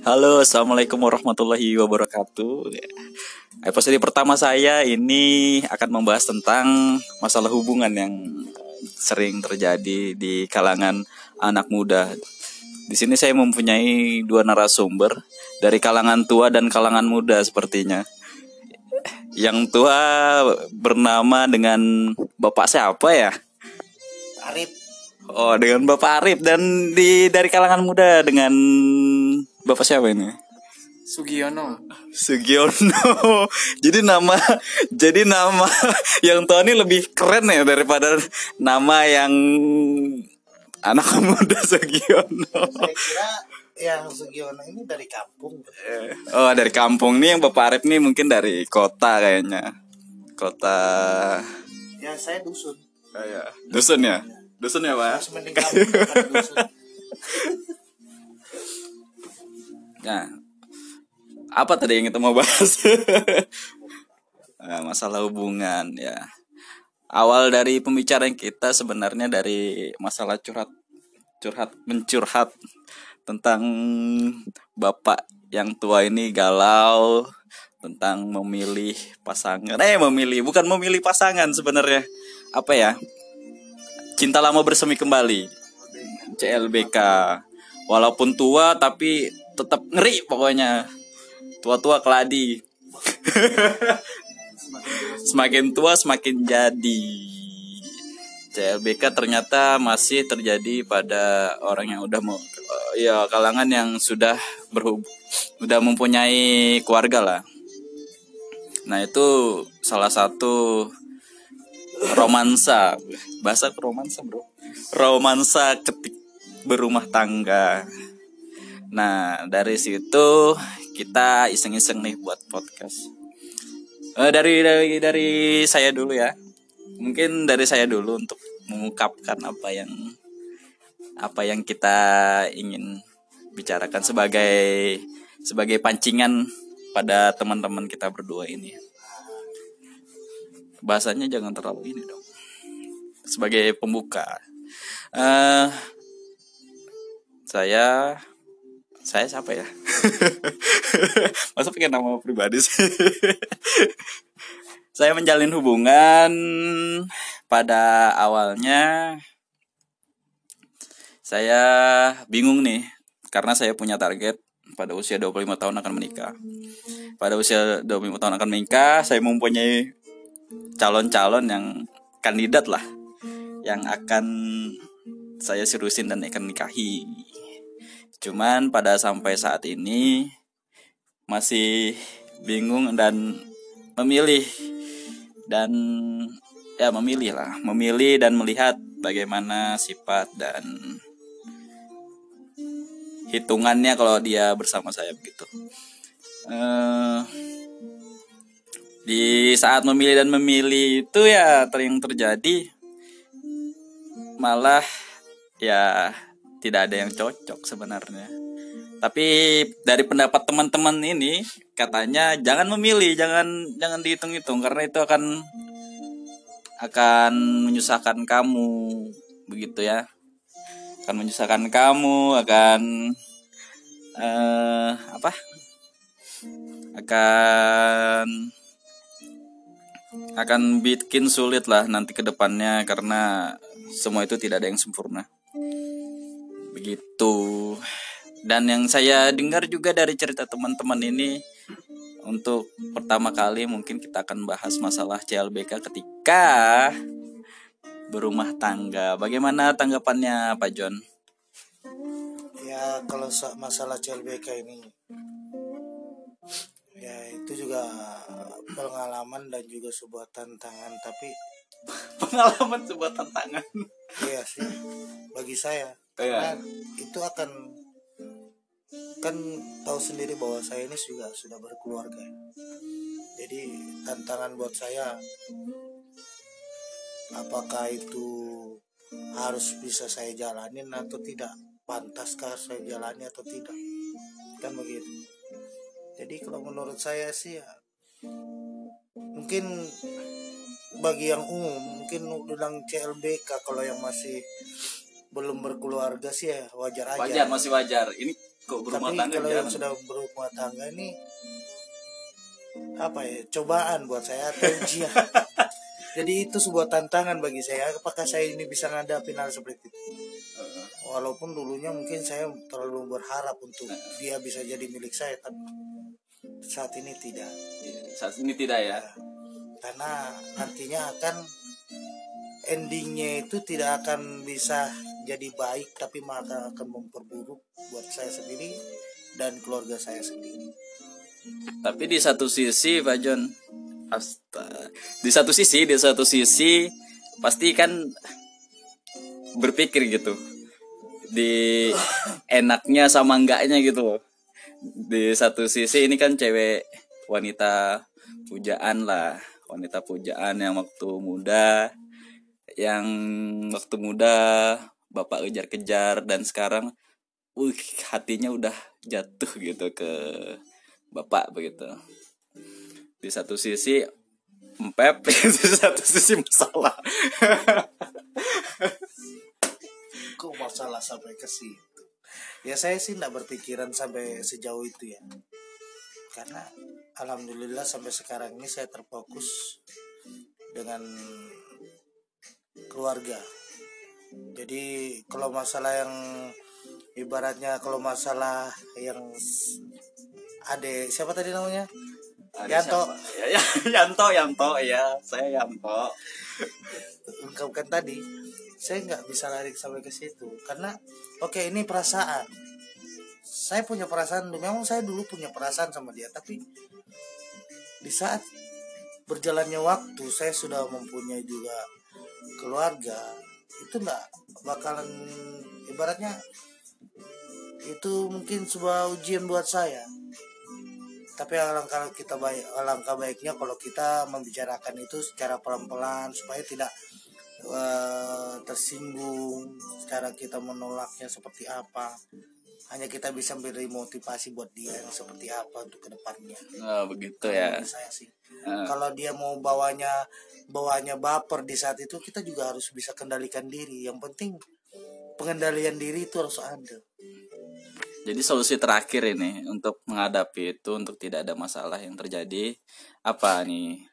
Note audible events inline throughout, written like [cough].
Halo, assalamualaikum warahmatullahi wabarakatuh. Episode pertama saya ini akan membahas tentang masalah hubungan yang sering terjadi di kalangan anak muda. Di sini saya mempunyai dua narasumber dari kalangan tua dan kalangan muda sepertinya. Yang tua bernama dengan Bapak siapa ya? Arif Oh, dengan Bapak Arif dan di dari kalangan muda dengan Bapak siapa ini? Sugiono Sugiono. [laughs] Jadi nama jadi nama [laughs] yang ini lebih keren ya daripada nama yang anak [laughs] muda Sugiono. saya kira yang Sugiono ini dari kampung Oh, dari kampung nih yang Bapak Arif nih mungkin dari kota kayaknya. Kota ya saya dusun dusun ya. Dusun ya, Pak? harus mending kampung bukan dusun Nah, apa tadi yang kita mau bahas? [laughs] Nah, masalah hubungan ya. Awal dari pembicaraan kita sebenarnya dari masalah curhat, curhat mencurhat tentang bapak yang tua ini galau tentang memilih pasangan. Eh, memilih bukan memilih pasangan sebenarnya. Apa ya? Cinta lama bersemi kembali. CLBK. Walaupun tua tapi tetap ngeri pokoknya. Tua-tua keladi. semakin tua semakin jadi. CLBK ternyata masih terjadi pada orang yang udah mau ya kalangan yang sudah berhub udah mempunyai keluarga lah. Nah, itu salah satu romansa. Bahasa romansa, Bro. Romansa ketik berumah tangga. Nah, dari situ kita iseng-iseng nih buat podcast. Eh, dari dari dari saya dulu ya. Mungkin dari saya dulu untuk mengungkapkan apa yang apa yang kita ingin bicarakan sebagai sebagai pancingan pada teman-teman kita berdua ini. Bahasanya jangan terlalu ini dong. Sebagai pembuka. eh saya saya siapa ya? [laughs] Masa pakai nama pribadi sih? [laughs] saya menjalin hubungan pada awalnya saya bingung nih karena saya punya target pada usia 25 tahun akan menikah. Pada usia 25 tahun akan menikah, saya mempunyai calon-calon yang kandidat lah yang akan saya seriusin dan akan nikahi. Cuman pada sampai saat ini masih bingung dan memilih dan ya memilih lah, memilih dan melihat bagaimana sifat dan hitungannya kalau dia bersama saya begitu. Eh, di saat memilih dan memilih itu ya yang terjadi malah ya tidak ada yang cocok sebenarnya. Tapi dari pendapat teman-teman ini katanya jangan memilih, jangan jangan dihitung-hitung karena itu akan akan menyusahkan kamu begitu ya. Akan menyusahkan kamu, akan eh apa? Akan akan bikin sulit lah nanti ke depannya karena semua itu tidak ada yang sempurna. Begitu. Dan yang saya dengar juga dari cerita teman-teman ini untuk pertama kali mungkin kita akan bahas masalah CLBK ketika berumah tangga. Bagaimana tanggapannya Pak John? ya kalau masalah CLBK ini ya itu juga pengalaman dan juga sebuah tantangan tapi [laughs] Pengalaman sebuah tantangan. iya sih bagi saya Iya. karena itu akan kan tahu sendiri bahwa saya ini juga sudah berkeluarga. Jadi tantangan buat saya apakah itu harus bisa saya jalanin atau tidak? Pantaskah saya jalani atau tidak? Kan begitu. Jadi kalau menurut saya sih ya mungkin bagi yang umum mungkin bilang CLBK kalau yang masih belum berkeluarga sih ya wajar aja. Wajar masih wajar. Ini kok berumah tapi tangga kalau yang sudah berumah tangga ini apa ya cobaan buat saya atau ujian. [laughs] Jadi itu sebuah tantangan bagi saya apakah saya ini bisa ngadapin hal seperti itu? Walaupun dulunya mungkin saya terlalu berharap untuk dia bisa jadi milik saya tapi saat ini tidak. Iya, saat ini tidak ya. Karena nantinya akan endingnya itu tidak akan bisa jadi baik tapi maka akan memperburuk buat saya sendiri dan keluarga saya sendiri. Tapi di satu sisi Pak John asta di satu sisi di satu sisi pasti kan berpikir gitu. Di enaknya sama enggaknya gitu loh. Di satu sisi ini kan cewek wanita pujaan lah wanita pujaan yang waktu muda yang waktu muda bapak kejar-kejar dan sekarang uh hatinya udah jatuh gitu ke bapak begitu. Di satu sisi empep [laughs] di satu sisi masalah. Kok masalah sampai ke situ? Ya saya sih tidak berpikiran sampai sejauh itu ya. Karena alhamdulillah sampai sekarang ini saya terfokus dengan keluarga jadi kalau masalah yang ibaratnya kalau masalah yang ade siapa tadi namanya Ada Yanto. siapa? ya, ya, [laughs] Yanto Yanto ya saya Yanto ungkapkan tadi saya nggak bisa lari sampai ke situ karena oke ini perasaan saya punya perasaan memang saya dulu punya perasaan sama dia tapi di saat berjalannya waktu saya sudah mempunyai juga keluarga itu nggak bakalan ibaratnya itu mungkin sebuah ujian buat saya. Tapi alangkah kita baik alangkah baiknya kalau kita membicarakan itu secara pelan-pelan supaya tidak eh, tersinggung cara kita menolaknya seperti apa hanya kita bisa beri motivasi buat dia yang seperti apa untuk ke depannya. Nah, begitu ya. Saya sih. Nah, kalau dia mau bawanya bawanya baper di saat itu kita juga harus bisa kendalikan diri. Yang penting pengendalian diri itu harus ada. Jadi solusi terakhir ini untuk menghadapi itu untuk tidak ada masalah yang terjadi apa nih?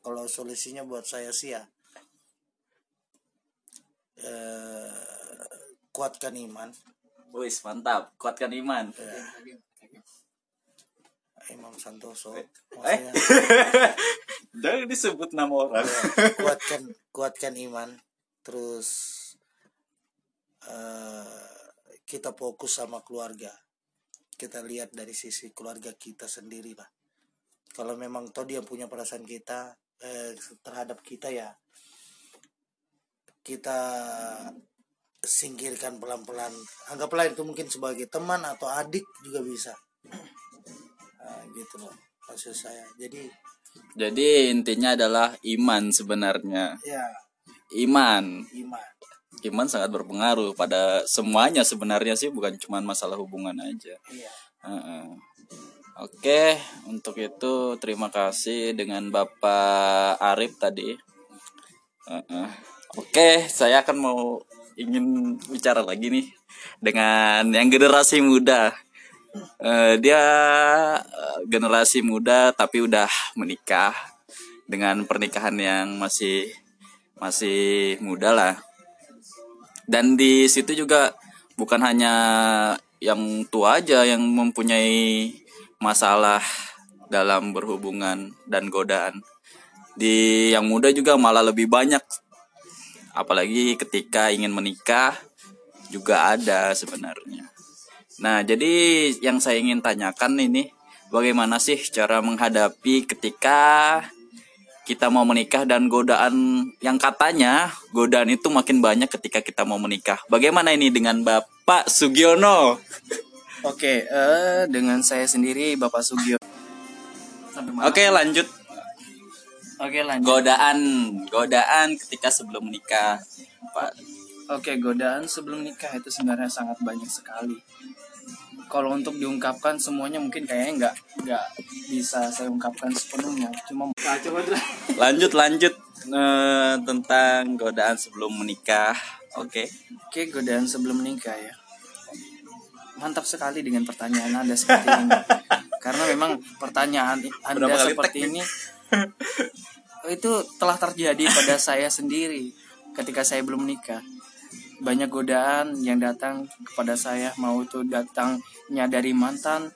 Kalau solusinya buat saya sih ya eh, kuatkan iman Wis mantap. Kuatkan iman. Imam Santoso Eh. jangan [laughs] disebut nama orang. Kuatkan kuatkan iman. Terus eh, kita fokus sama keluarga. Kita lihat dari sisi keluarga kita sendiri lah kalau memang toh dia punya perasaan kita eh, terhadap kita ya kita singkirkan pelan-pelan. Anggaplah itu mungkin sebagai teman atau adik juga bisa. Nah, [clears throat] gitu loh maksud saya. Jadi jadi intinya adalah iman sebenarnya. Ya. Iman. Iman. Iman sangat berpengaruh pada semuanya sebenarnya sih bukan cuma masalah hubungan aja. Iya. Heeh. Oke, untuk itu terima kasih dengan Bapak Arif tadi. Heeh. Oke, saya akan mau ingin bicara lagi nih dengan yang generasi muda. Eh, dia eh, generasi muda tapi udah menikah dengan pernikahan yang masih masih muda lah dan di situ juga bukan hanya yang tua aja yang mempunyai masalah dalam berhubungan dan godaan di yang muda juga malah lebih banyak apalagi ketika ingin menikah juga ada sebenarnya nah jadi yang saya ingin tanyakan ini bagaimana sih cara menghadapi ketika kita mau menikah dan godaan yang katanya godaan itu makin banyak ketika kita mau menikah. Bagaimana ini dengan Bapak Sugiono? Oke, eh, dengan saya sendiri Bapak Sugio. Oke, lanjut. Oke lanjut. Godaan, godaan ketika sebelum menikah. Pak. Oke, godaan sebelum nikah itu sebenarnya sangat banyak sekali. Kalau untuk diungkapkan semuanya mungkin kayaknya nggak nggak bisa saya ungkapkan sepenuhnya. Cuma coba dulu. Lanjut, lanjut Eh, tentang godaan sebelum menikah. Oke. Oke, godaan sebelum menikah ya. mantap sekali dengan pertanyaan Anda seperti ini. [laughs] Karena memang pertanyaan Anda seperti teknik? ini [laughs] itu telah terjadi pada saya sendiri ketika saya belum menikah. Banyak godaan yang datang kepada saya mau itu datangnya dari mantan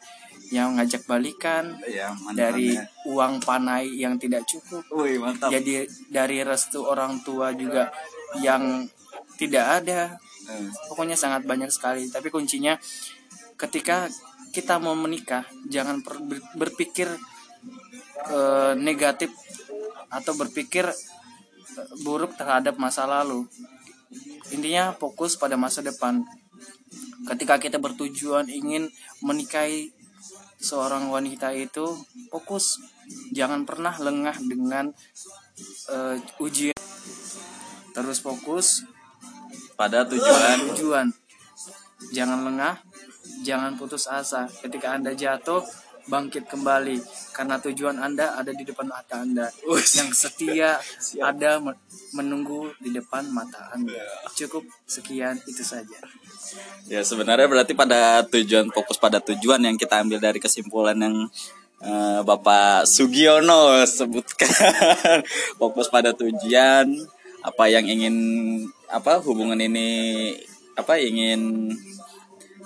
yang ngajak balikan ya dari uang panai yang tidak cukup. Wih, mantap. Jadi dari restu orang tua juga yang tidak ada. Hmm. pokoknya sangat banyak sekali. Tapi kuncinya ketika kita mau menikah jangan ber- berpikir eh, negatif atau berpikir eh, buruk terhadap masa lalu. Intinya fokus pada masa depan. Ketika kita bertujuan ingin menikahi seorang wanita itu fokus. Jangan pernah lengah dengan eh, ujian. Terus fokus pada tujuan. Tujuan. Jangan lengah jangan putus asa. Ketika anda jatuh bangkit kembali. Karena tujuan anda ada di depan mata anda. Yang setia ada me- menunggu di depan mata anda. Cukup sekian itu saja. Ya sebenarnya berarti pada tujuan fokus pada tujuan yang kita ambil dari kesimpulan yang eh, Bapak Sugiono sebutkan. [laughs] Fokus pada tujuan apa yang ingin apa hubungan ini apa ingin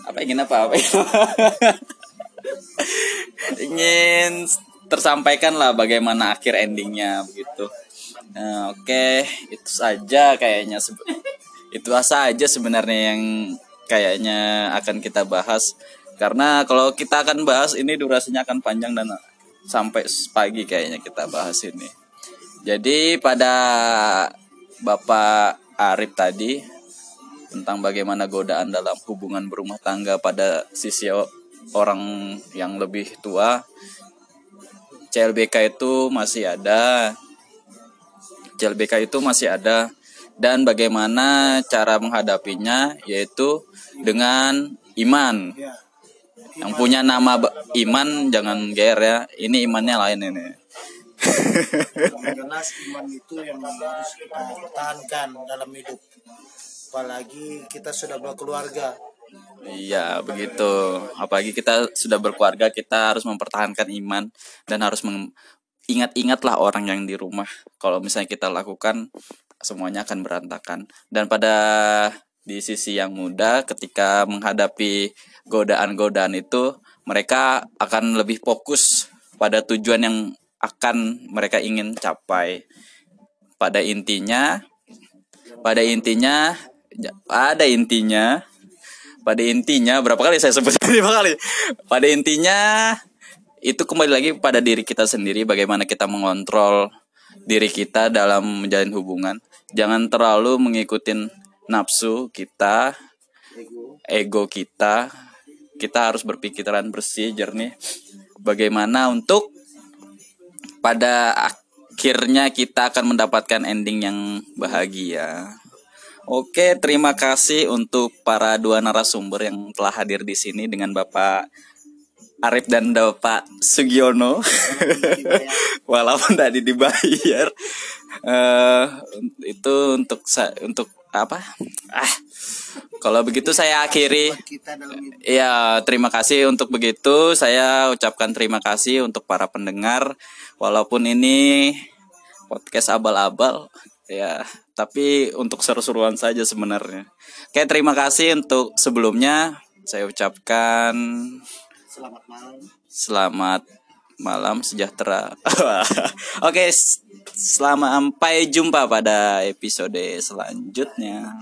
apa ingin apa? Apa [laughs] ingin tersampaikan lah bagaimana akhir endingnya begitu. Nah, oke itu saja kayaknya itu saja sebenarnya yang kayaknya akan kita bahas. Karena kalau kita akan bahas ini durasinya akan panjang dan sampai pagi kayaknya kita bahas ini. Jadi pada Bapak Arif tadi tentang bagaimana godaan dalam hubungan berumah tangga pada sisi orang yang lebih tua CLBK itu masih ada. CLBK itu masih ada. Dan bagaimana cara menghadapinya? Yaitu dengan iman. Ya. Yang punya nama iman jangan ger ya. Ini imannya lain ini. Jelas iman itu yang harus kita pertahankan dalam hidup. Apalagi kita sudah berkeluarga iya begitu. Apalagi kita sudah berkeluarga kita harus mempertahankan iman dan harus ingat-ingatlah orang yang di rumah. Kalau misalnya kita lakukan semuanya akan berantakan. Dan pada di sisi yang muda ketika menghadapi godaan-godaan itu mereka akan lebih fokus pada tujuan yang akan mereka ingin capai. Pada intinya pada intinya pada intinya pada intinya berapa kali saya sebut [laughs] lima kali? Pada intinya itu kembali lagi pada diri kita sendiri bagaimana kita mengontrol diri kita dalam menjalin hubungan. Jangan terlalu mengikuti nafsu kita ego kita. Kita harus berpikiran bersih jernih. Bagaimana untuk pada akhirnya kita akan mendapatkan ending yang bahagia Oke, terima kasih untuk para dua narasumber yang telah hadir di sini dengan Bapak Arif dan Bapak Sugiono. [laughs] Walaupun tadi dibayar. eh itu untuk untuk apa? Ah. Kalau begitu saya akhiri buat kita dalam hidup Ya, terima kasih untuk begitu. Saya ucapkan terima kasih untuk para pendengar. Walaupun ini podcast abal-abal, ya, tapi untuk seru-seruan saja sebenarnya. Oke, terima kasih untuk sebelumnya. Saya ucapkan selamat malam selamat malam sejahtera. [laughs] Oke, selamat sampai jumpa pada episode selanjutnya.